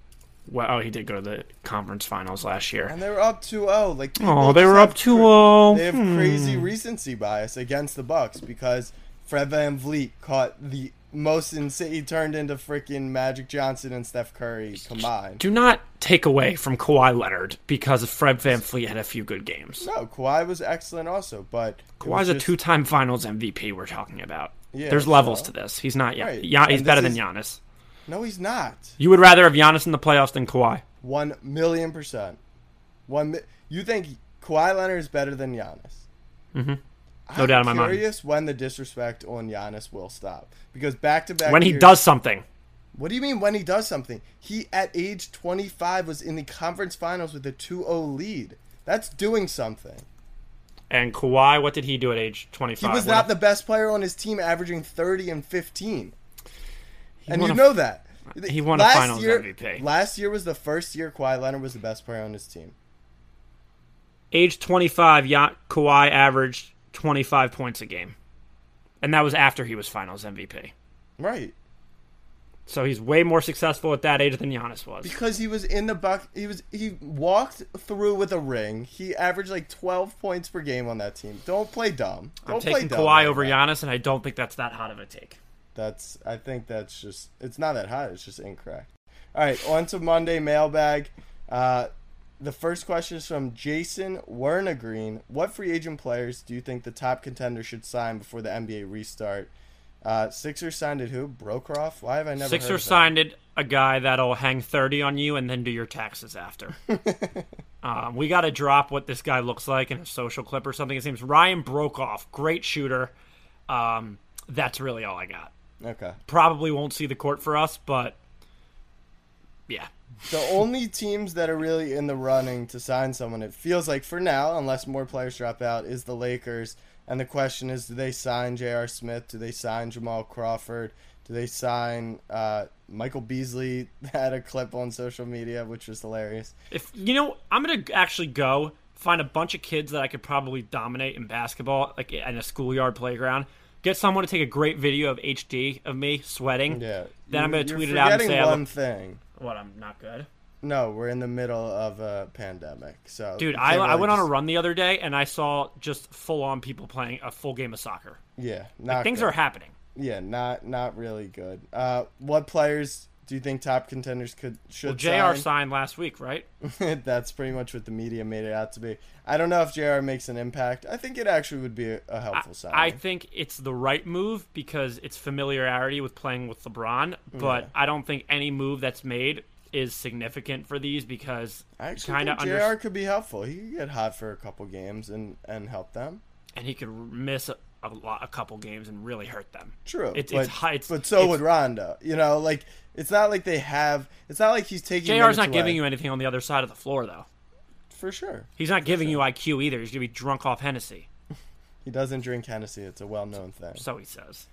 F: Well, oh, he did go to the conference finals last year.
A: And they were up 2-0. Like
F: Oh, they were up
A: cra-
F: 2-0.
A: They have
F: Hmm.
A: crazy recency bias against the Bucks because Fred VanVleet caught the most insane. He turned into freaking Magic Johnson and Steph Curry combined.
F: Do not take away from Kawhi Leonard because Fred VanVleet had a few good games.
A: No, Kawhi was excellent also, but
F: Kawhi's
A: was
F: a two-time Finals MVP. We're talking about.
A: Yeah,
F: There's levels
A: so-
F: to this. He's not. Yeah,
A: Right.
F: yeah he's better
A: this
F: than
A: is-
F: Giannis.
A: No, he's not.
F: You would rather have Giannis in the playoffs than Kawhi.
A: One million percent. One. Mi- you think Kawhi Leonard is better than Giannis?
F: Mhm.
A: I'm
F: No doubt in my mind.
A: Curious when the disrespect on Giannis will stop because back to back.
F: When he
A: years-
F: does something.
A: What do you mean when he does something? He at age 25 was in the conference finals with a 2-0 lead. That's doing something.
F: And Kawhi, what did he do at age 25?
A: He was not the best player on his team, averaging 30 and 15. And you
F: a-
A: know that.
F: he won a
A: last
F: Finals
A: year,
F: MVP.
A: Last year was the first year Kawhi Leonard was the best player on his team.
F: age 25, Ya- Kawhi averaged 25 points a game. And that was after he was Finals MVP.
A: Right.
F: So he's way more successful at that age than Giannis was.
A: Because he was in the buck he was he walked through with a ring. He averaged like 12 points per game on that team. Don't play dumb. Don't
F: I'm
A: play
F: taking
A: dumb
F: Kawhi over
A: that.
F: Giannis, and I don't think that's that hot of a take.
A: That's I think that's just it's not that high. It's just incorrect. All right, on to Monday mailbag. Uh, the first question is from Jason Wernegreen. What free agent players do you think the top contenders should sign before the NBA restart? Uh, Sixers signed it who? Broekhoff? Why have I never heard
F: Sixers signed it a guy that'll hang 30 on you and then do your taxes after. um, we got to drop what this guy looks like in a social clip or something. His name's Ryan Broekhoff. Great shooter. Um, that's really all I got.
A: Okay.
F: Probably won't see the court for us, but yeah.
A: The only teams that are really in the running to sign someone, it feels like for now, unless more players drop out, is the Lakers. And the question is, do they sign J.R. Smith? Do they sign Jamal Crawford? Do they sign uh, Michael Beasley? Had a clip on social media, which was hilarious.
F: If you know, I'm gonna actually go find a bunch of kids that I could probably dominate in basketball, like in a schoolyard playground. Get someone to take a great video of HD of me sweating.
A: Yeah.
F: Then I'm gonna tweet it out and
A: forgetting
F: say, I
A: one
F: look-
A: thing.
F: "What? I'm not good."
A: No, we're in the middle of a pandemic, so
F: Dude, I,
A: can't
F: I
A: really
F: went on a run the other day and I saw just full on people playing a full game of soccer.
A: Yeah, not
F: Things
A: good.
F: are happening.
A: Yeah, not not really good. Uh, what players do you think top contenders could should
F: Well, JR
A: sign?
F: signed last week, right?
A: That's pretty much what the media made it out to be. I don't know if JR makes an impact. I think it actually would be a, helpful sign.
F: I think it's the right move because it's familiarity with playing with LeBron, but
A: Yeah.
F: I don't think any move that's made is significant for these because
A: I actually
F: kind of
A: think
F: under
A: JR could be helpful. He could get hot for a couple games and and help them.
F: and he could miss a, lot, a couple games and really hurt them.
A: True,
F: It's-
A: but,
F: it's high- it's-
A: but so
F: it's-
A: would Rondo. You know, like it's not like they have. It's not like he's taking.
F: JR's not giving you anything on the other side of the floor though.
A: for sure.
F: He's not giving you IQ either. He's gonna be drunk off Hennessy,
A: He doesn't drink Hennessy. It's a well-known thing.
F: so he says.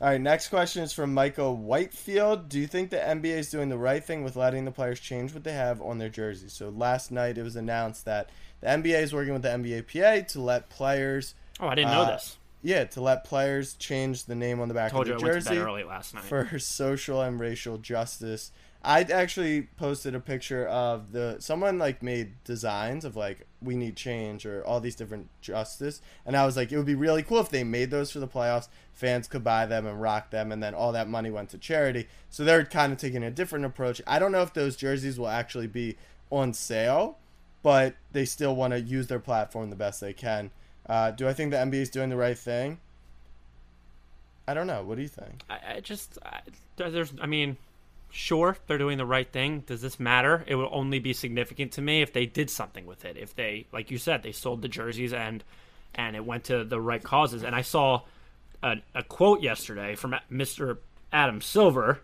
A: All right, next question is from Michael Whitefield. Do you think the NBA is doing the right thing with letting the players change what they have on their jerseys? So last night it was announced that the NBA is working with the NBAPA to let players,
F: Oh, I didn't know
A: Uh,
F: this.
A: Yeah, to let players change the name on the back
F: Told you
A: of
F: I
A: the
F: went to bed
A: jersey
F: early last night.
A: for social and racial justice. I actually posted a picture of the someone like made designs of like we need change or all these different justice, and I was like, it would be really cool if they made those for the playoffs. Fans could buy them and rock them, and then all that money went to charity. So they're kind of taking a different approach. I don't know if those jerseys will actually be on sale, but they still want to use their platform the best they can. Uh, do I think the NBA is doing the right thing? I don't know. What do you think?
F: I, I just I, there- there's I mean, sure they're doing the right thing. Does this matter? It would only be significant to me if they did something with it. If they, like you said, they sold the jerseys and and it went to the right causes. And I saw a, a quote yesterday from Mr. Adam Silver.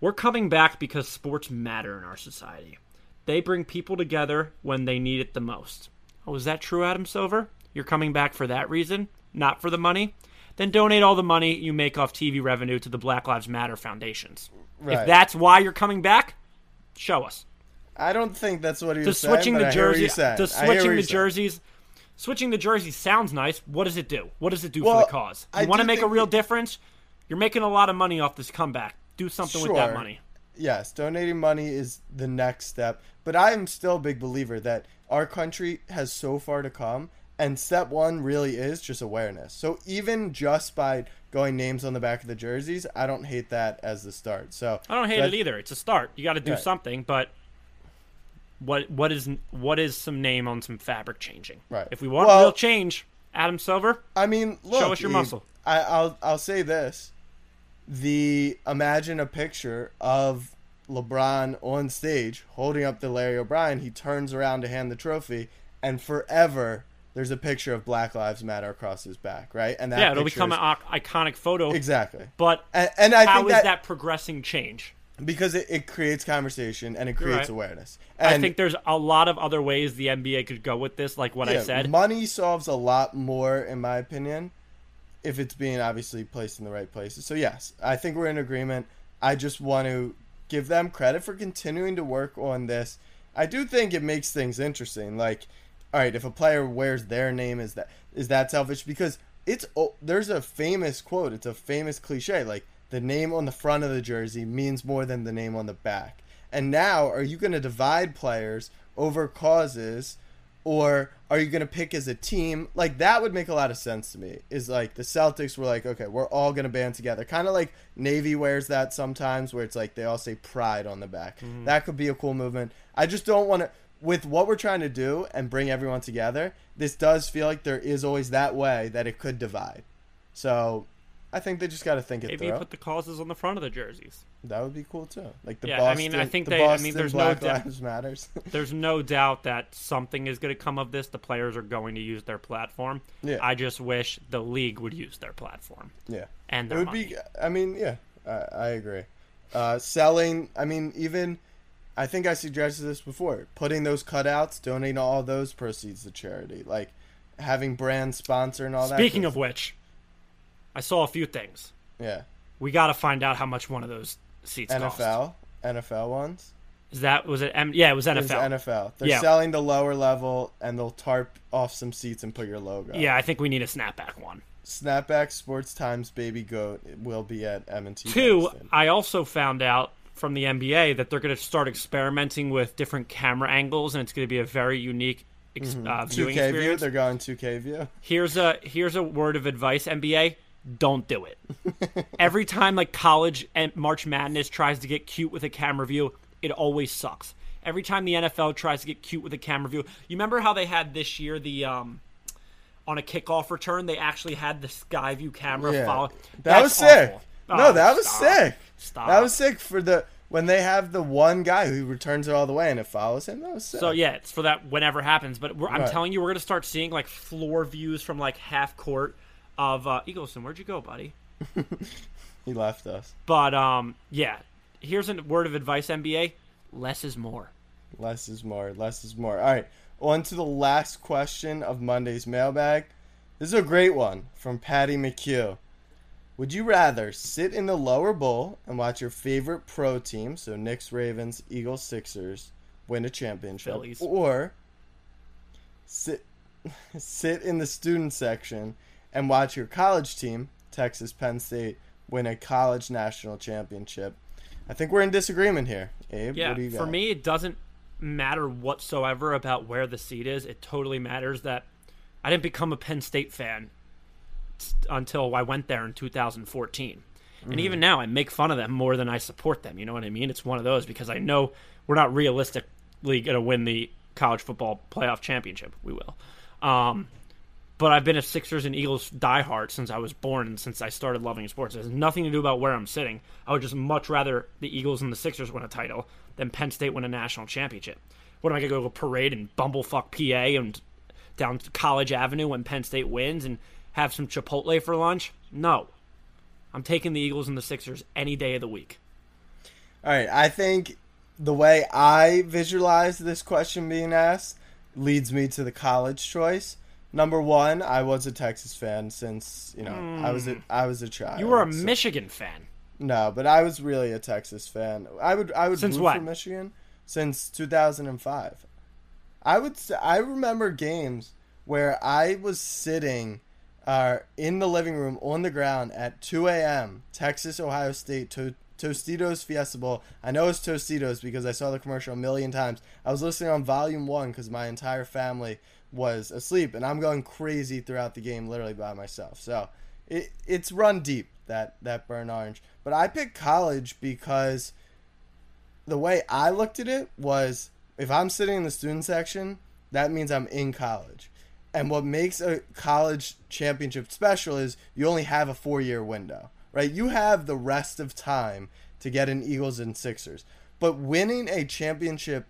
F: We're coming back because sports matter in our society. They bring people together when they need it the most. Oh, is that true, Adam Silver? You're coming back for that reason, not for the money? Then donate all the money you make off TV revenue to the Black Lives Matter foundations.
A: Right.
F: If that's why you're coming back, show us.
A: I don't think that's what he was saying.
F: switching the
A: I hear
F: jersey,
A: you're
F: does
A: I hear what
F: switching the jerseys, switching the jerseys sounds nice. What does it do? What does it do
A: Well,
F: for the cause? You
A: I
F: want to make a real
A: we-
F: difference? You're making a lot of money off this comeback. Do something with that money.
A: Yes, donating money is the next step. But I am still a big believer that our country has so far to come, and step one really is just awareness. So even just by going names on the back of the jerseys, I don't hate that as the start. So
F: I don't hate it either. It's a start. You got to do
A: Right.
F: something, but what what is what is some name on some fabric changing?
A: Right.
F: If we want
A: Well-
F: real change, Adam Silver,
A: I mean, look, show
F: us your
A: Eve,
F: muscle.
A: I, I'll I'll say this: the imagine a picture of LeBron on stage holding up the Larry O'Brien. He turns around to hand the trophy, and forever there's a picture of Black Lives Matter across his back, right? And that
F: yeah, it'll become
A: is-
F: an ic- iconic photo.
A: exactly.
F: But
A: And, and I
F: how
A: think
F: is
A: that,
F: progressing change?
A: because it, it creates conversation and it creates
F: right.
A: awareness.
F: I think there's a lot of other ways the NBA could go with this, like what I said.
A: money solves a lot more, in my opinion, if it's being obviously placed in the right places. So yes, I think we're in agreement. I just want to give them credit for continuing to work on this. I do think it makes things interesting. Like, all right, if a player wears their name, is that is that selfish? Because it's oh, there's a famous quote. It's a famous cliche. Like the name on the front of the jersey means more than the name on the back. And now, are you going to divide players over causes? or are you going to pick as a team? Like that would make a lot of sense to me. Is like the Celtics were like, okay, we're all going to band together. Kind of like Navy wears that sometimes, where it's like they all say pride on the back. Mm-hmm. That could be a cool movement. I just don't want to. With what we're trying to do and bring everyone together, this does feel like there is always that way that it could divide. So, I think they just got to think it
F: Maybe
A: through.
F: you put the causes on the front of the jerseys.
A: That would be cool too. Like the
F: Yeah, I mean, I think
A: the
F: they- I mean, there's no doubt-
A: Lives Matters.
F: There's no doubt that something is going to come of this. The players are going to use their platform.
A: Yeah.
F: I just wish the league would use their platform
A: yeah.
F: and
A: It would
F: money.
A: be. I mean, yeah, I, I agree. Uh, selling. I mean, even. I think I suggested this before. Putting those cutouts, donating all those proceeds to charity, like having brand sponsor and all that.
F: Speaking of which, I saw a few things.
A: Yeah.
F: We got to find out how much one of those seats cost.
A: NFL, NFL ones.
F: Is that was it? M- yeah, it was
A: It was
F: NFL.
A: NFL. They're
F: Yeah.
A: selling the lower level, and they'll tarp off some seats and put your logo.
F: Yeah, I think we need a snapback one.
A: Snapback Sports Times Baby Goat will be at M&T.
F: Two,
A: Bank
F: I also found out from the NBA that they're going to start experimenting with different camera angles, and it's going to be a very unique ex- uh, viewing
A: 2K view.
F: experience.
A: They're going 2K view.
F: Here's a here's a word of advice, NBA. Don't do it. Every time like college and March Madness tries to get cute with a camera view, it always sucks. Every time the NFL tries to get cute with a camera view, you remember how they had this year the um on a kickoff return they actually had the sky view camera
A: Yeah.
F: follow.
A: That
F: That's
A: was sick.
F: awful.
A: No,
F: Oh,
A: that was
F: stop.
A: sick.
F: Stop.
A: That was sick for the when they have the one guy who returns it all the way and it follows him. That was sick.
F: So yeah, it's for that whenever happens. But we're, I'm telling you, we're gonna start seeing like floor views from like half court of uh, Eagleson. Where'd you go, buddy?
A: he left us.
F: But um, yeah. Here's a word of advice, NBA: less is more.
A: Less is more. Less is more. All right. On to the last question of Monday's mailbag. This is a great one from Patty McHugh. Would you rather sit in the lower bowl and watch your favorite pro team, so Knicks, Ravens, Eagles, Sixers, win a championship,
F: Phillies.
A: or sit sit in the student section and watch your college team, Texas Penn State, win a college national championship? I think we're in disagreement here. Abe,
F: Yeah,
A: what do you
F: for me, it doesn't matter whatsoever about where the seat is. It totally matters that I didn't become a Penn State fan until I went there in 2014. And even now, I make fun of them more than I support them. You know what I mean? It's one of those because I know we're not realistically going to win the college football playoff championship. We will. Um, but I've been a Sixers and Eagles diehard since I was born and since I started loving sports. It has nothing to do about where I'm sitting. I would just much rather the Eagles and the Sixers win a title than Penn State win a national championship. What am I going to go to a parade in bumblefuck PA and down to College Avenue when Penn State wins and have some Chipotle for lunch? No. I'm taking the Eagles and the Sixers any day of the week.
A: All right, I think the way I visualize this question being asked leads me to the college choice. Number one, I was a Texas fan since you know I was a I was a child.
F: You were a
A: so-
F: Michigan fan.
A: no, but I was really a Texas fan. I would I would
F: Since
A: root
F: what?
A: for Michigan since 2005. I would I remember games where I was sitting uh, in the living room on the ground at 2 a.m. Texas Ohio State to- Tostitos Fiesta Bowl. I know it's Tostitos because I saw the commercial a million times. I was listening on volume one because my entire family was asleep, and I'm going crazy throughout the game, literally by myself. So it it's run deep that that burn orange. But I picked college because the way I looked at it was if I'm sitting in the student section, that means I'm in college. And what makes a college championship special is you only have a four year window, right? You have the rest of time to get an Eagles and Sixers. But winning a championship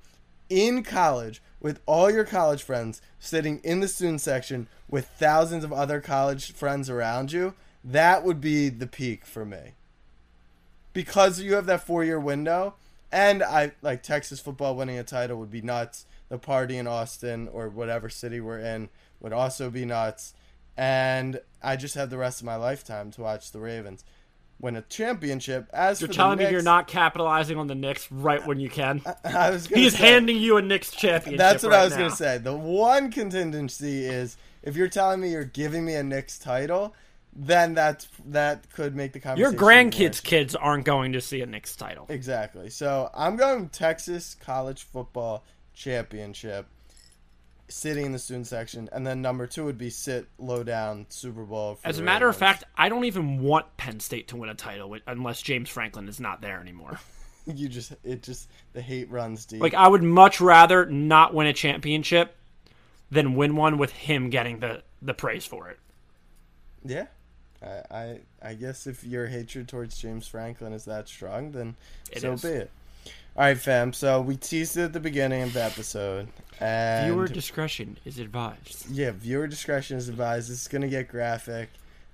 A: in college with all your college friends sitting in the student section with thousands of other college friends around you, that would be the peak for me because you have that four year window, and I like Texas football winning a title would be nuts. The party in Austin or whatever city we're in would also be nuts, and I just have the rest of my lifetime to watch the Ravens win a championship. As
F: You're
A: for
F: telling
A: the
F: me you're not capitalizing on the Knicks right when you can.
A: I was gonna
F: He's
A: say-
F: handing you a Knicks championship.
A: That's what
F: right
A: I was gonna say. The one contingency is if you're telling me you're giving me a Knicks title, then that's that could make the conversation.
F: Your grandkids'
A: worse.
F: kids aren't going to see a Knicks title.
A: Exactly. So I'm going Texas College Football Championship, sitting in the student section, and then number two would be sit low down Super Bowl. For
F: As a matter of fact, I don't even want Penn State to win a title unless James Franklin is not there anymore.
A: you just it just the hate runs deep.
F: Like I would much rather not win a championship than win one with him getting the the praise for it.
A: yeah, I, I I guess if your hatred towards James Franklin is that strong, then
F: It
A: so
F: is.
A: be it. All right, fam. So we teased it at the beginning of the episode, and
F: Viewer discretion is advised.
A: yeah, viewer discretion is advised. This is gonna get graphic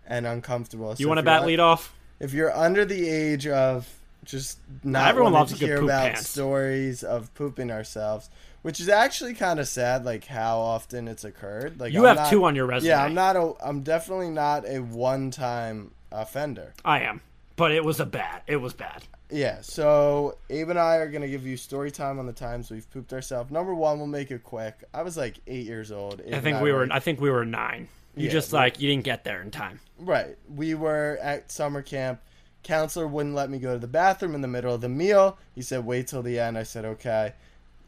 A: and uncomfortable. So
F: You want to
A: you're
F: bat
A: un-
F: lead off?
A: If you're under the age of just not
F: everyone loves
A: to hear about
F: pants.
A: stories of pooping ourselves, which is actually kind of sad, like how often it's occurred. Like
F: You
A: I'm
F: have
A: not-
F: two on your resume.
A: Yeah, I'm not a. I'm definitely not a one-time offender.
F: I am, but it was a bad. It was bad.
A: Yeah, so Abe and I are gonna give you story time on the times we've pooped ourselves. Number one, we'll make it quick. I was like eight years old. Abe
F: I think we were.
A: were
F: I think we were nine. You
A: Yeah,
F: just
A: we-
F: like you didn't get there in time.
A: Right. We were at summer camp. Counselor wouldn't let me go to the bathroom in the middle of the meal. He said, wait till the end. I said, okay.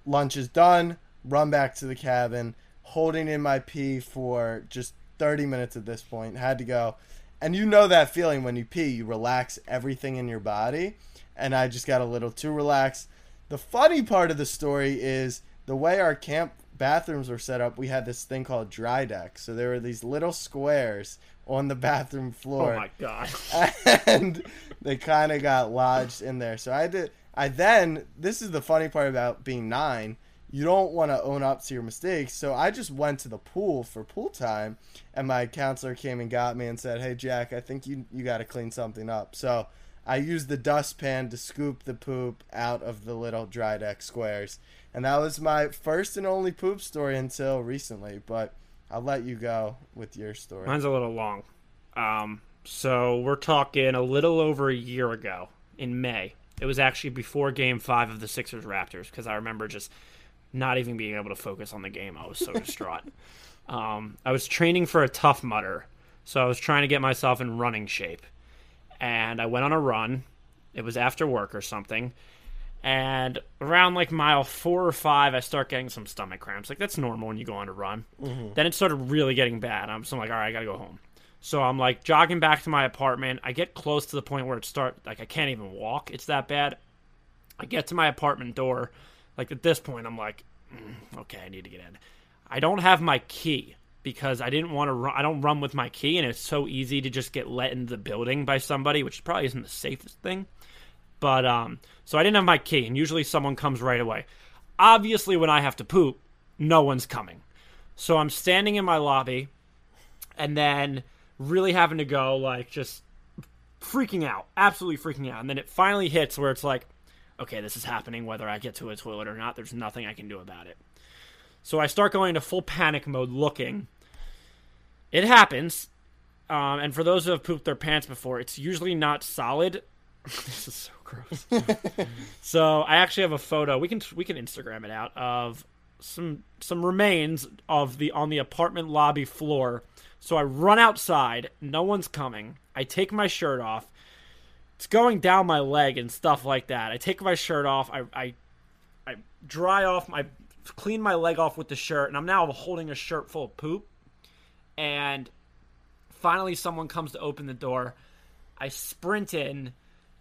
A: Lunch is done. Run back to the cabin. Holding in my pee for just 30 minutes at this point. Had to go. And you know that feeling when you pee. You relax everything in your body. And I just got a little too relaxed. The funny part of the story is the way our camp bathrooms were set up, we had this thing called dry deck. So there were these little squares on the bathroom oh floor
F: Oh my god.
A: and they kind of got lodged in there. So I did. I then this is the funny part about being nine. You don't want to own up to your mistakes. So I just went to the pool for pool time, and my counselor came and got me and said, "Hey Jack, I think you you got to clean something up." So I used the dustpan to scoop the poop out of the little dry deck squares, and that was my first and only poop story until recently. But I'll let you go with your story.
F: Mine's a little long. Um, so we're talking a little over a year ago in May. It was actually before Game Five of the Sixers Raptors because I remember just not even being able to focus on the game. I was so distraught. Um, I was training for a Tough Mudder, so I was trying to get myself in running shape, and I went on a run. It was after work or something. And around like mile four or five, I start getting some stomach cramps. Like that's normal when you go on a run. Then it started really getting bad. I'm so I'm like, all right, I gotta go home. So I'm like jogging back to my apartment. I get close to the point where it start like I can't even walk. It's that bad. I get to my apartment door. Like at this point, I'm like, mm, okay, I need to get in. I don't have my key because I didn't want to run. I don't run with my key, and it's so easy to just get let into the building by somebody, which probably isn't the safest thing. But um, so I didn't have my key, and usually someone comes right away. Obviously, when I have to poop, no one's coming. So I'm standing in my lobby, and then really having to go, like just freaking out, absolutely freaking out. And then it finally hits where it's like, okay, this is happening whether I get to a toilet or not. There's nothing I can do about it. So I start going into full panic mode looking. It happens. Um, and for those who have pooped their pants before, it's usually not solid. this is so gross. so I actually have a photo. We can we can Instagram it out of some some remains of the on the apartment lobby floor. So I run outside. No one's coming. I take my shirt off. It's going down my leg and stuff like that. I take my shirt off. I I, I dry off my clean my leg off with the shirt, and I'm now holding a shirt full of poop. And finally, someone comes to open the door. I sprint in,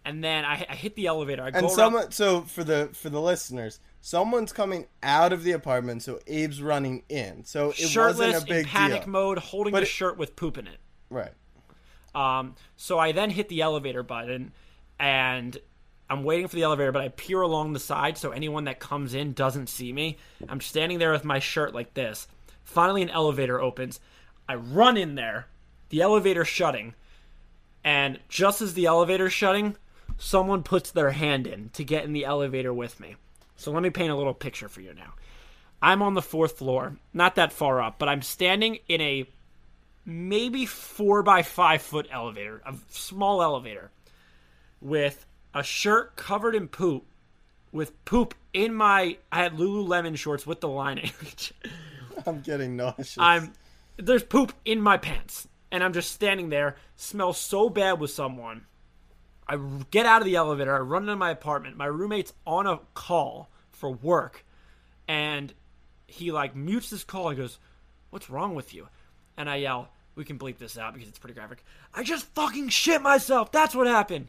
F: and then I, I hit the elevator. I
A: And
F: go around-
A: someone, so for the for the listeners, someone's coming out of the apartment, so Abe's running in. So it
F: shirtless
A: wasn't a big
F: in panic
A: deal,
F: mode, holding
A: But
F: a
A: it-
F: shirt with poop in it.
A: right?
F: Um, so I then hit the elevator button, and I'm waiting for the elevator, but I peer along the side so anyone that comes in doesn't see me. I'm standing there with my shirt like this. Finally, an elevator opens. I run in there, the elevator shutting, and just as the elevator's shutting, someone puts their hand in to get in the elevator with me. So let me paint a little picture for you now. I'm on the fourth floor, not that far up, but I'm standing in a maybe four by five foot elevator, a small elevator, with a shirt covered in poop, with poop in my. I had Lululemon shorts with the lining.
A: I'm getting nauseous.
F: I'm there's poop in my pants, and I'm just standing there. Smell so bad with someone. I get out of the elevator. I run into my apartment. My roommate's on a call for work, and he like mutes his call. He goes, "What's wrong with you?" And I yell, "We can bleep this out because it's pretty graphic." I just fucking shit myself. That's what happened.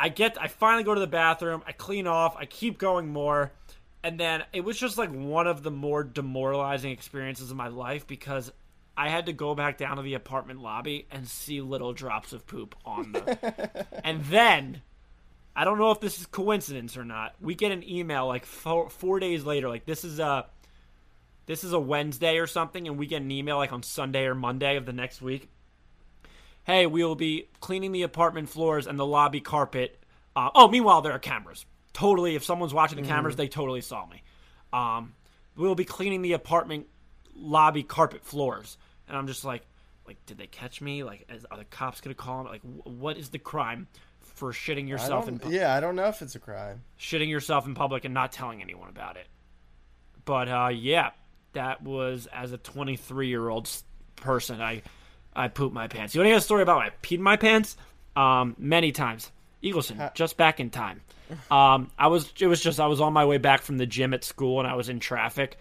F: I get I finally go to the bathroom, I clean off, I keep going more, and then it was just like one of the more demoralizing experiences of my life because I had to go back down to the apartment lobby and see little drops of poop on the. and then, I don't know if this is coincidence or not. We get an email like four, four days later, like this is a, this is a Wednesday or something, and we get an email like on Sunday or Monday of the next week. Hey, we will be cleaning the apartment floors and the lobby carpet. Uh, oh, meanwhile, there are cameras. Totally, if someone's watching the cameras, they totally saw me. Um, we'll be cleaning the apartment lobby carpet floors, and I'm just like, like, did they catch me? Like, is, are the cops gonna call me? Like, wh- what is the crime for shitting yourself in
A: don't,
F: pu-
A: yeah, I don't know if it's a crime.
F: shitting yourself in public and not telling anyone about it? But uh, yeah, that was as a 23 year old person, I I pooped my pants. You want to hear a story about when I peed my pants? Um, many times. Eagleson, just back in time. Um, I was it was just I was on my way back from the gym at school and I was in traffic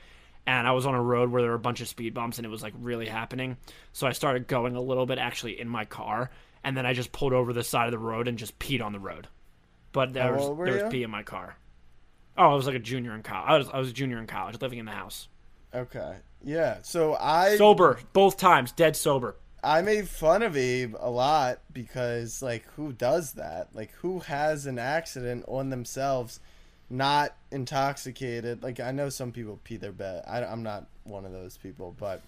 F: and I was on a road where there were a bunch of speed bumps and it was like really happening. So I started going a little bit actually in my car and then I just pulled over the side of the road and just peed on the road. But there
A: How
F: was there was
A: you?
F: pee in my car. Oh, I was like a junior in college. I was I was a junior in college, living in the house.
A: Okay. Yeah. So I
F: Sober, both times, dead sober.
A: I made fun of Abe a lot because like who does that? Like who has an accident on themselves, not intoxicated? Like I know some people pee their bed. I, I'm not one of those people, but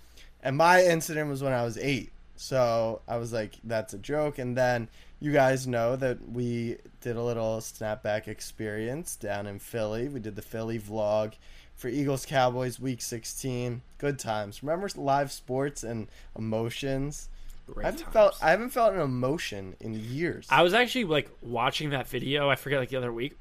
A: and my incident was when I was eight. So I was like, that's a joke. And then you guys know that we did a little snapback experience down in Philly. We did the Philly vlog for Eagles Cowboys week 16. Good times. Remember live sports and emotions?
F: Great
A: I haven't
F: times.
A: felt I haven't felt an emotion in years.
F: I was actually like watching that video. I forget like the other week.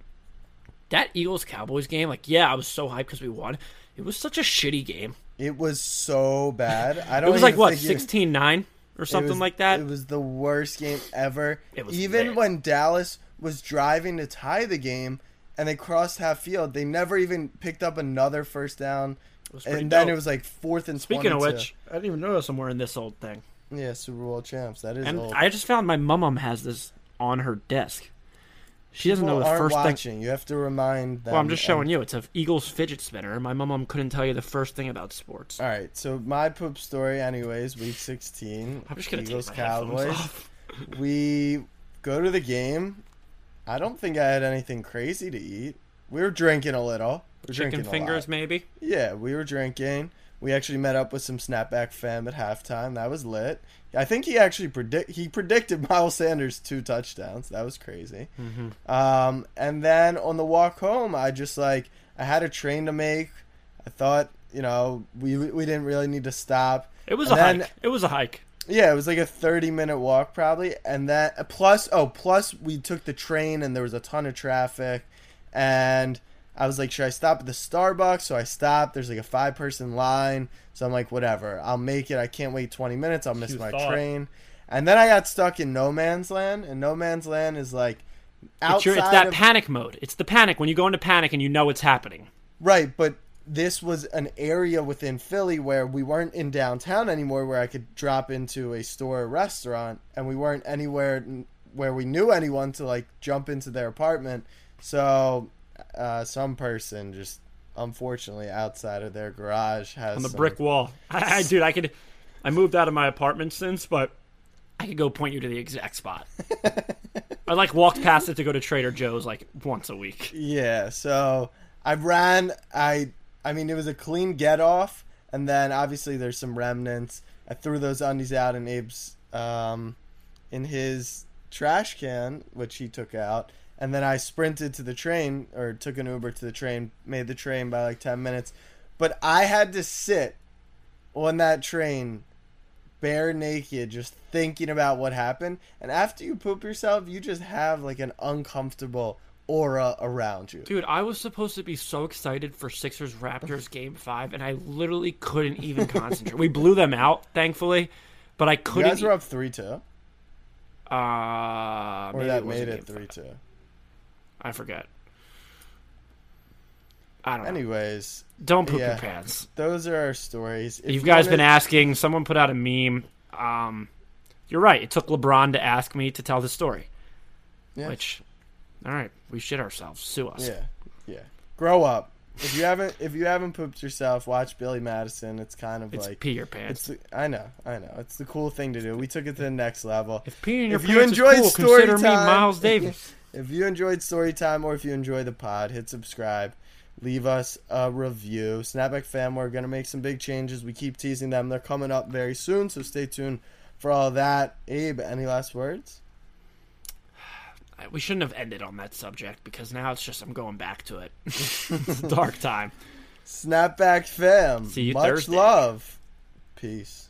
F: That Eagles Cowboys game, like yeah, I was so hyped because we won. It was such a shitty game.
A: it was so bad. I don't
F: It was like what
A: think
F: 16-9 or something
A: was-
F: like that.
A: It was the worst game ever.
F: It was
A: Even
F: bad.
A: when Dallas was driving to tie the game and they crossed half field, they never even picked up another first down. And then
F: dope.
A: it was like fourth and
F: Speaking of which, I didn't even notice I'm wearing this old thing.
A: yeah, Super Bowl champs. That is
F: And
A: old.
F: I just found my mum has this on her desk. She doesn't know the first thing.
A: You have to remind them.
F: Well, I'm just showing
A: and-
F: you. It's a Eagles fidget spinner. My mum couldn't tell you the first thing about sports.
A: All right, so my poop story, anyways, week 16.
F: I'm just gonna
A: Eagles
F: take my
A: Cowboys.
F: off.
A: We go to the game. I don't think I had anything crazy to eat. We were drinking a little. We were
F: Chicken
A: drinking
F: fingers, maybe.
A: Yeah, we were drinking. We actually met up with some snapback fam at halftime. That was lit. I think he actually predict he predicted Miles Sanders two touchdowns. That was crazy.
F: Mm-hmm.
A: Um, and then on the walk home, I just like I had a train to make. I thought you know we we didn't really need to stop.
F: It was
A: And
F: a
A: then-
F: hike. It was a hike.
A: Yeah, it was like a 30 minute walk probably. And that plus oh, plus we took the train and there was a ton of traffic and I was like, should I stop at the Starbucks? So I stopped. There's like a five person line. So I'm like, whatever. I'll make it. I can't wait 20 minutes. I'll miss
F: You
A: my
F: thought.
A: train. And then I got stuck in no man's land. And no man's land is like
F: It's,
A: outside
F: your, it's that
A: of,
F: panic mode. It's the panic when you go into panic and you know it's happening.
A: Right, but this was an area within Philly where we weren't in downtown anymore where I could drop into a store or restaurant and we weren't anywhere where we knew anyone to like jump into their apartment. So uh, some person just unfortunately outside of their garage has
F: on the
A: some-
F: brick wall. I, I, dude, I could. I moved out of my apartment since, but I could go point you to the exact spot. I like walked past it to go to Trader Joe's like once a week.
A: Yeah, so I ran. I I mean, it was a clean get off, and then obviously there's some remnants. I threw those undies out in Abe's um, in his trash can, which he took out, and then I sprinted to the train or took an Uber to the train. Made the train by like ten minutes, but I had to sit on that train bare naked just thinking about what happened and after you poop yourself you just have like an uncomfortable aura around you
F: Dude, I was supposed to be so excited for Sixers Raptors game five, and I literally couldn't even concentrate. we blew them out, thankfully, but I couldn't.
A: You guys were up 3-2
F: uh,
A: or that
F: wasn't
A: made it
F: game five.
A: 3-2
F: I forget. I don't know.
A: anyways
F: Don't poop
A: yeah.
F: your pants.
A: those are our stories If
F: You've
A: you
F: guys
A: wanna-
F: been asking. Someone put out a meme. Um, you're right. It took LeBron to ask me to tell the story.
A: Yeah.
F: Which, all right, we shit ourselves. Sue us.
A: yeah yeah grow up If you haven't, if you haven't pooped yourself, watch Billy Madison. It's kind of
F: It's
A: like
F: pee your pants.
A: the, I know, I know. It's the cool thing to do. We took it to the next level.
F: if peeing your
A: if
F: pants
A: you enjoyed
F: is cool,
A: story
F: consider me
A: time-
F: Miles Davis.
A: If you enjoyed story time or if you enjoy the pod, hit subscribe. Leave us a review. Snapback fam, we're gonna make some big changes. We keep teasing them. They're coming up very soon, so stay tuned for all that. Abe, any last words?
F: We shouldn't have ended on that subject because now it's just I'm going back to it. it's a dark time.
A: Snapback fam.
F: See you
A: Much
F: Thursday.
A: love. Peace.